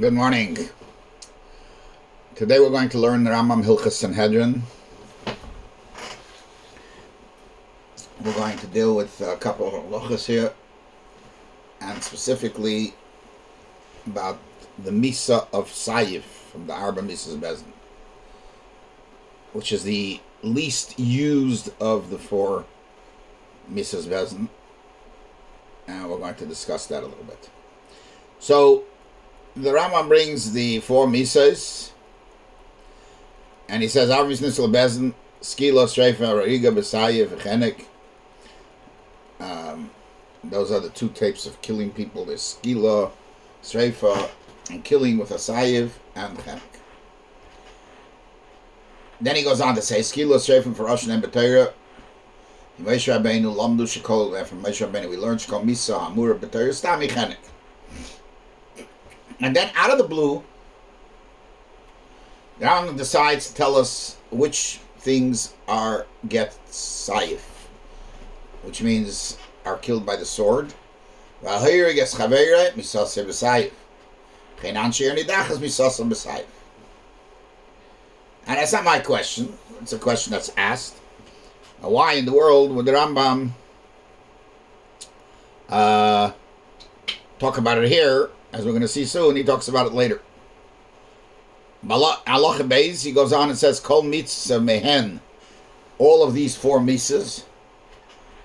Good morning. Today we're going to learn the Rambam Hilchas Sanhedrin. We're going to deal with a couple of halachas here, and specifically about the Misa of Saif from the Arba Misas Bezin, which is the least used of the four Misas Bezin, and we're going to discuss that a little bit. So, the Rambam brings the four Misas, and he says, Arba Misas Bezin, Skila, Shrefa, Riga, Besayev, Chenek, um, those are the two types of killing people. There's skila, sreifa, and killing with a sayiv and chenek. Then he goes on to say skila, sreifa for Russian and B'Torah. Moshe Rabbeinu lamdu shekol. From Moshe Rabbeinu we learned shekol misa hamura B'Torah stami chenek. And then out of the blue, Rambam decides to tell us which things are get sayiv which means are killed by the sword. And that's not my question. It's a question that's asked. Why in the world would the Rambam uh, talk about it here, as we're going to see soon? He talks about it later. Allah Beis, he goes on and says, Kol mitzvah mehen. All of these four mitzvahs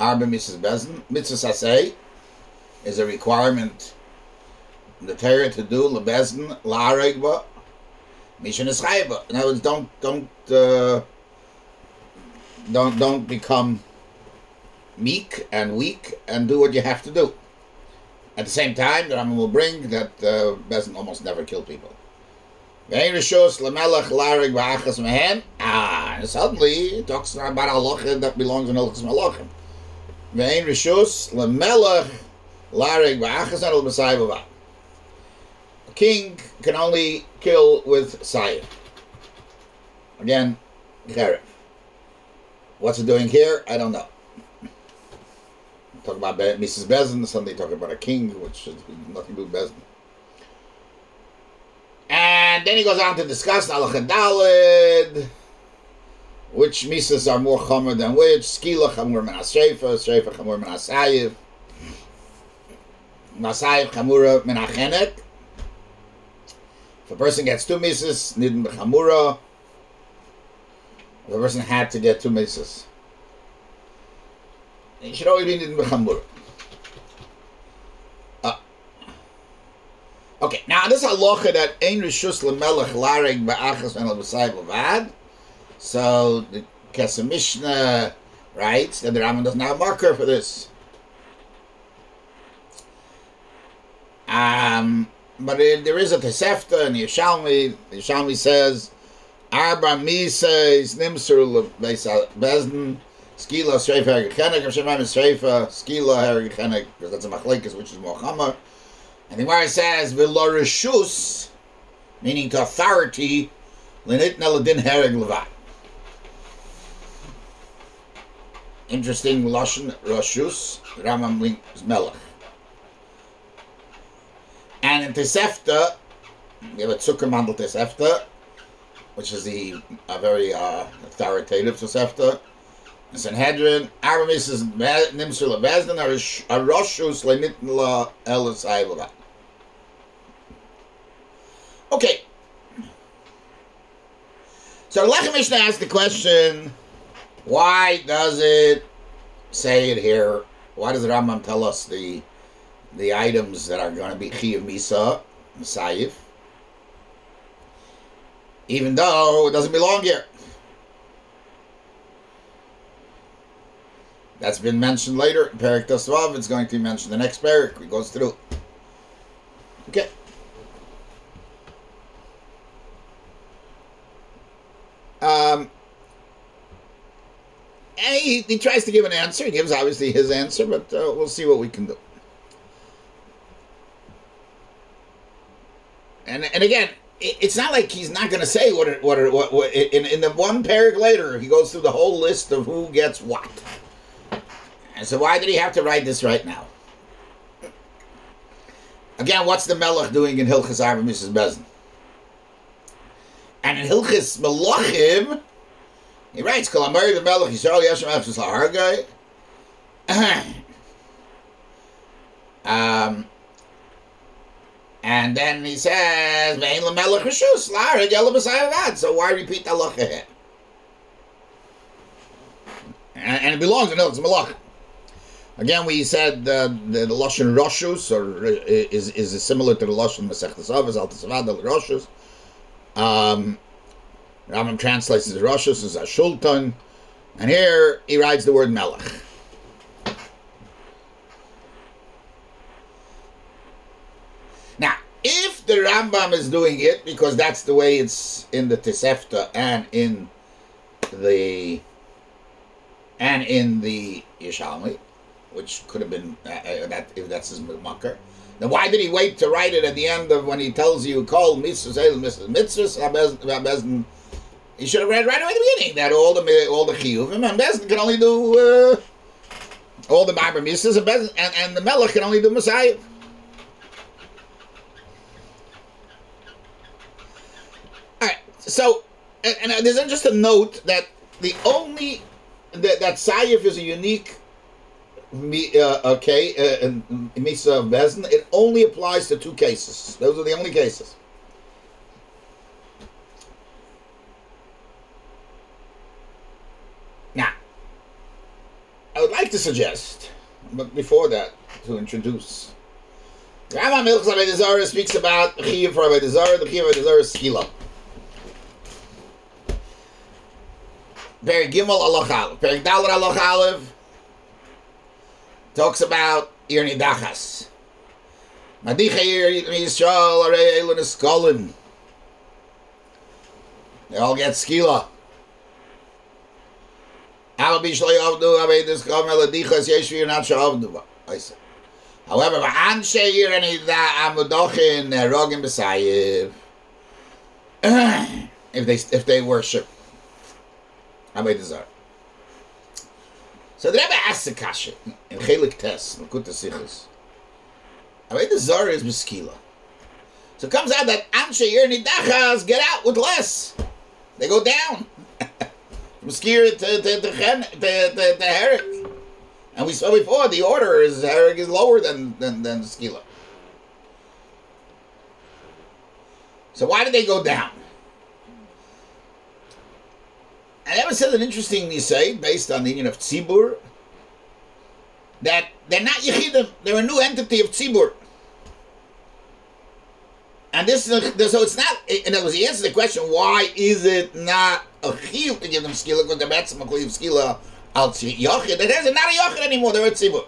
Arba Misas Bezin. Mitzvah Sasei is a requirement the Torah to do lebezin la'aregba mission is chayba. In other words, don't don't uh, don't don't become meek and weak and do what you have to do. At the same time, the Rambam will bring that uh, Bezin almost never kill people. Ah, and suddenly he talks about halacha that belongs in Hilchas Malachim. A king can only kill with sayif. Again, cherif. What's it doing here? I don't know. Talk about Misas Bezin, suddenly talk about a king, which has nothing to do with Bezin. And then he goes on to discuss Alachadalid which misas are more chomer than which? Skila chamur asreifa, asreifa chamur min asayiv, masayiv chamura. If a person gets two misas, nidin b'chamura, if a person had to get two misas, he should always be nidin b'chamura. Uh, okay, now this halacha that ein rishus lemelech lareg ba'achas and al-b'sayv so the Kesef Mishnah writes that the Rambam doesn't have a marker for this. Um, but it, there is a Tesefta and Yishalmi. Yishalmi says, Arba Misa is Nimsur Bezdin, Skila Sreifa Hergechenek, Hashem Sreifa, Skila Hergechenek, because that's a Machlekes, which is Mohammed. And the Gemara says, Vilorishus, meaning to authority, Linit Neladin Hereg Levat. interesting lashon rashus Ramam links melech. And in Tesefta, we have a Zuckermandel Tesefta, which is the a very uh, authoritative Tesefta. In Sanhedrin, Aramis is Nimsul Bezdin, a Roshus Lenitla Elis Okay. So Lechem Mishnah asked the question why does it say it here? Why does the Rambam tell us the the items that are going to be Chiyav Misa, Masayif? Even though it doesn't belong here. That's been mentioned later in Perik Tosvav. It's going to be mentioned the next Perik. It goes through. Okay. Um, he, he tries to give an answer. He gives obviously his answer, but uh, we'll see what we can do. And and again, it's not like he's not going to say what what what, what in in the one paragraph later he goes through the whole list of who gets what. So why did he have to write this right now? Again, what's the Melech doing in Hilchas Arba Misas Bezin? And in Hilchas Melachim, he writes, Kol Amari the Melech Yisrael Yashem Efes Lahargai. Um, and then he says, Vein Lamelech Rishus, Laharag Yellow Messiah So why repeat the here? And, and it belongs in Hilchas Melachim. Again, we said uh, the, the Lashon Roshus or uh, is is similar to the Lashon Masechtas Avos, the Roshus. Um, Rambam translates the Roshus as a Shultan, and here he writes the word Melech. Now, if the Rambam is doing it because that's the way it's in the Tosefta and in the and in the Yishalmi, which could have been uh, uh, that if that's his makar. Then why did he wait to write it at the end of when he tells you call mitzvahs mitzvahs He should have read right away at the beginning that all the all the chiyuvim and Bezdin can only do uh, all the Bible mitzvahs and, and and the Melech can only do Messiah. All right, so and, and there's just a note that the only that that Sayif is a unique uh, okay, uh, Misa Bezin, it only applies to two cases. Those are the only cases. Now, I would like to suggest, but before that, to introduce. Rambam Milchus Avedizara speaks about Chiyuv for Avedizara. The Chiyuv Avedizara is Skila. Perik Gimel Allah Aleph. Perik Dalar Allah Aleph talks about Ir Nidachas. Madicha Yisrael Arei Elon Eskolin. They all get skila. However, Amudochin. If they if they worship Avodah so the Rebbe asks the kasha in Chelik Tes, Makut Sichos. Avodah Zarah is Meskila. So it comes out that Anshe Yer Nidachas get out with less. They go down. From Skir to, to, to, to, to, to Herrick. And we saw before the order is Herrick is lower than, than, than Skila. So why did they go down? And Rebbe says an interesting say based on the union of Tzibur that they're not Yechidim, they're a new entity of Tzibur. And this is so it's not. And In other words, he answers the question: Why is it not a chiyuv to give them skila? Because they're betzim a skila al yochid. It is not a yochid anymore. They're a tzibur.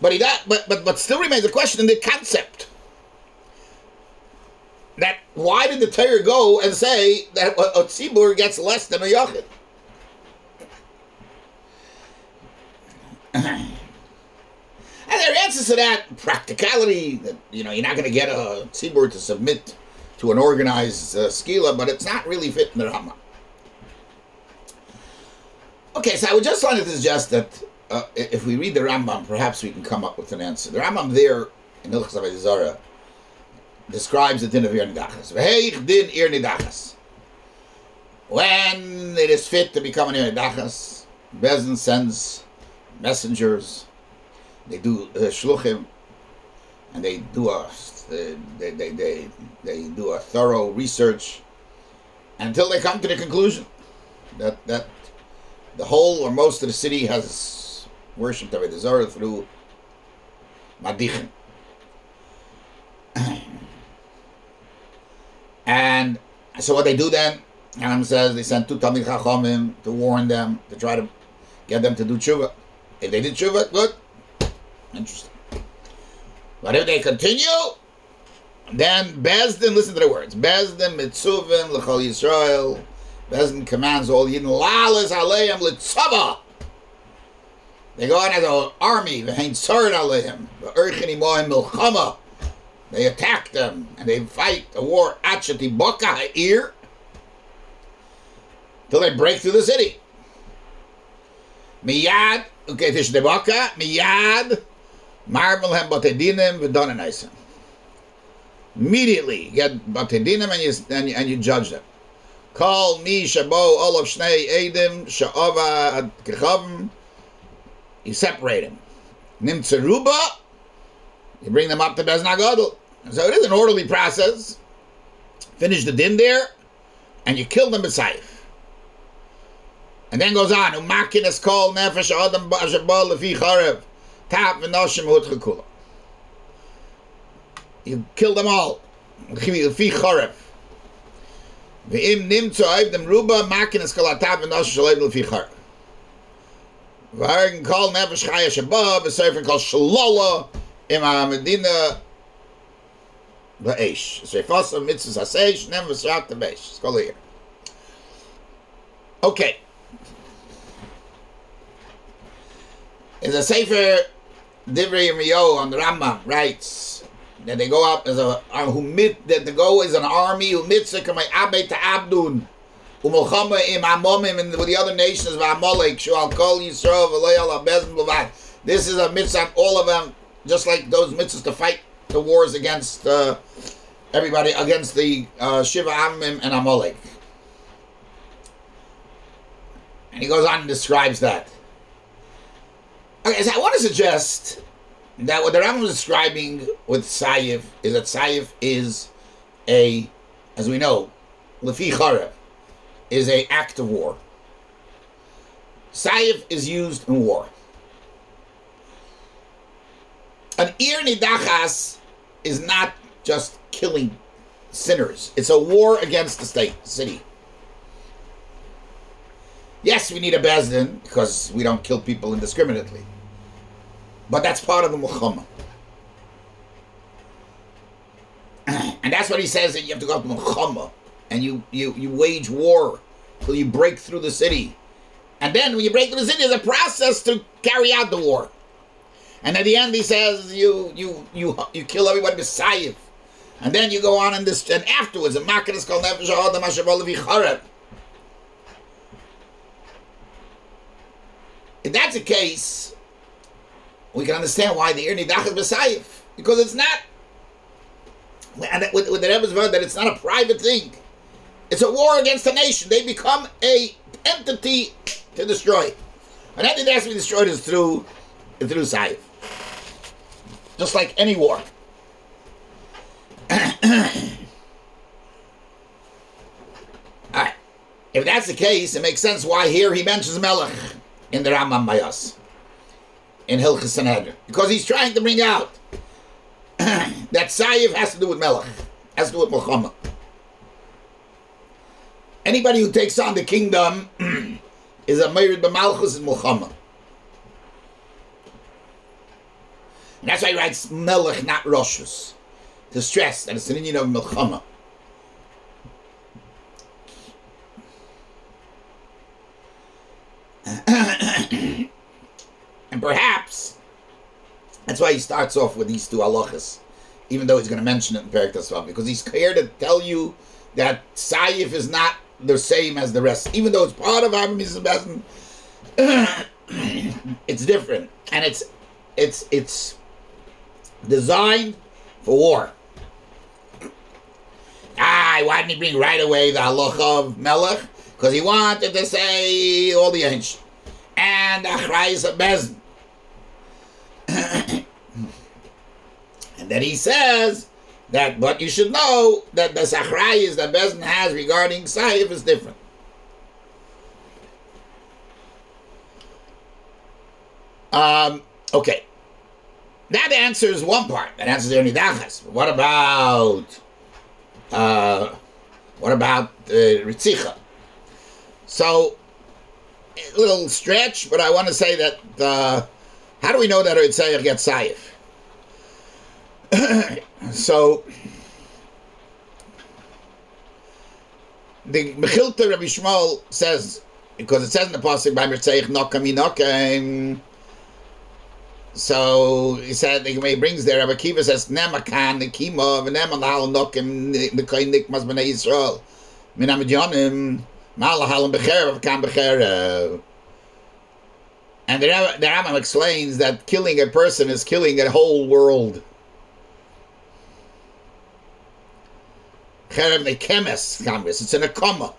But he got, but but but still remains a question in the concept that why did the Torah go and say that a, a tzibur gets less than a yachid? and their answers to that practicality that you know you're not going to get a tzibur to submit to an organized uh, skila, but it's not really fit in the Rama. Okay, so I would just like to suggest that uh, if we read the Rambam, perhaps we can come up with an answer. The Rambam there in Hilchas Zara describes the din of Ir Nidachas. V'heich din Ir Nidachas. When it is fit to become an Ir Nidachas, Bezin sends messengers, they do uh, shluchim, and they do a they, they, they, they do a thorough research until they come to the conclusion that that the whole or most of the city has worshipped Avodah Zarah through Madichin. And so what they do then, Hanan says they sent two Talmid Chachamim to warn them, to try to get them to do tshuva. If they did tshuva, good. Interesting. But if they continue, then Bezdin, listen to the words. Bezdin mitzuvim l'chol Yisrael. Bezdin commands all Yidden lalas aleim litzava. They go on as an army, v'hein tzard aleim, v'erchin imoim milchama. They attack them and they fight a war Achati Boka ear till they break through the city. Miyad, okay, Tishdebaka, Miyad, Marvelhem batedinim v'donenaisen. Immediately, you get batedinim and you, and you, and you judge them. Call me shabo olav shnei edim sha'ava kechavim. You separate them. Nimtzeruba, you bring them up to Bezna Gadol. So it is an orderly process. Finish the din there, and you kill them beside. And then goes on, Umakin is called Nefesh Adam Ba'ashabal Lefi Charev. Tap V'noshim Hut Chekula. You kill them all. Lefi Charev. V'im nimtzu Aivdim Ruba, Makin is called Tap V'noshim Shalev Lefi Charev. V'harin call Nefesh Chaya Shabab, a sefer called Shalola, Im HaMedina Ba'esh. Seifasa Mitzvah Haseish, Nem V'srat Ba'esh. It's called here. Okay. There's a Sefer Divrei Yirmiyahu on the Rambam writes that they go up as a uh, who mit that the go is an army who mitzvah kamay abe to abdun umolchama im amomim and with the other nations v'amalek shual kol yisrael v'loyal abezim levad. This is a mitzvah all of them just like those mitzvahs to fight the wars against uh, everybody against the uh, Shiva Amim and Amalek. And he goes on and describes that. Okay, so I want to suggest that what the Rambam is describing with Saif is that Saif is a, as we know, Lefi Charev, is a act of war. Saif is used in war. An Ir Nidachas is not just killing sinners. It's a war against the state, city. Yes, we need a Bezdin because we don't kill people indiscriminately. But that's part of the Muhammad. And that's what he says that you have to go to Muhammad and you, you, you wage war till you break through the city. And then when you break through the city, there's a process to carry out the war. And at the end, he says you you you you kill everybody beside and then you go on in this and afterwards, the market is called nefesh adam asher If that's the case, we can understand why the Irnidach is Messiah. Because it's not, and with, with the Rebbe's word, that it's not a private thing. It's a war against a nation. They become a entity to destroy. And anything that has to be destroyed is through, through Saif. Just like any war. Alright. If that's the case, it makes sense why here he mentions Melech in the Rambam by us, In Hilchas Sanhedrin. Because he's trying to bring out that Saif has to do with Melech. Has to do with Muhammad. Anybody who takes on the kingdom is a Merid B'Malchus and Muhammad. And that's why he writes Melech, not Roshus. To stress that it's an Indian of Milchama. and perhaps that's why he starts off with these two halachas, even though he's going to mention it in Perik Tasvam, because he's here to tell you that Saif is not the same as the rest, even though it's part of Avram it's different, and it's it's it's designed for war. Ah, why didn't he bring right away the halacha of Melech? Because he wanted to say all the ancient. And Achrayis of Bezin. and then he says that, but you should know that the Achrayis that Bezin has regarding Saif is different. Um, okay. That answers one part. That answers the Nidachas. What about uh, what about uh, Ritzicha? So, a little stretch, but I want to say that uh, how do we know that Ritzicha gets Saif? so, the Mechilta Rabbi Shmuel says, because it says in the Pasuk by Ritzicha, Nokam Yinokim, so he said he brings there. Rabbi Kiva says Nemakan Nekima v'Nemalal Nokim Nekoy Nikmas Bnei Yisrael Min Amidyonim Malahalim Becherev Kam Becherev. And the, Ram- the Rambam explains that killing a person is killing a whole world. Cherev nekemes kamis. It's in a comma.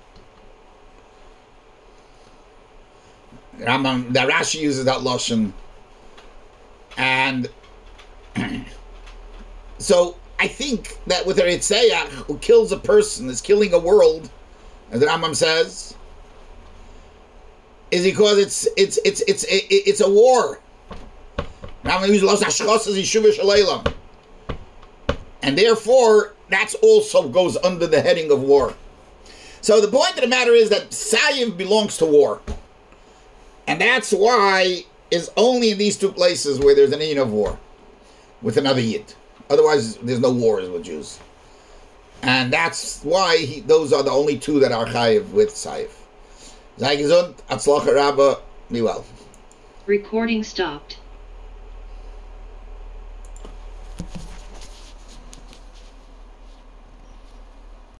Rambam, the Rashi uses that lashon, and so I think that with a Ritzayach uh, who kills a person is killing a world, as the Rambam says, is because it's it's it's it's it's a war. And therefore that's also goes under the heading of war. So the point of the matter is that Sayiv belongs to war. And that's why is only in these two places where there's an Indian of war with another Yid. Otherwise, there's no wars with Jews. And that's why he, those are the only two that are chayiv with Saif. Sei gesund, Atzlacha Rabba. Recording stopped.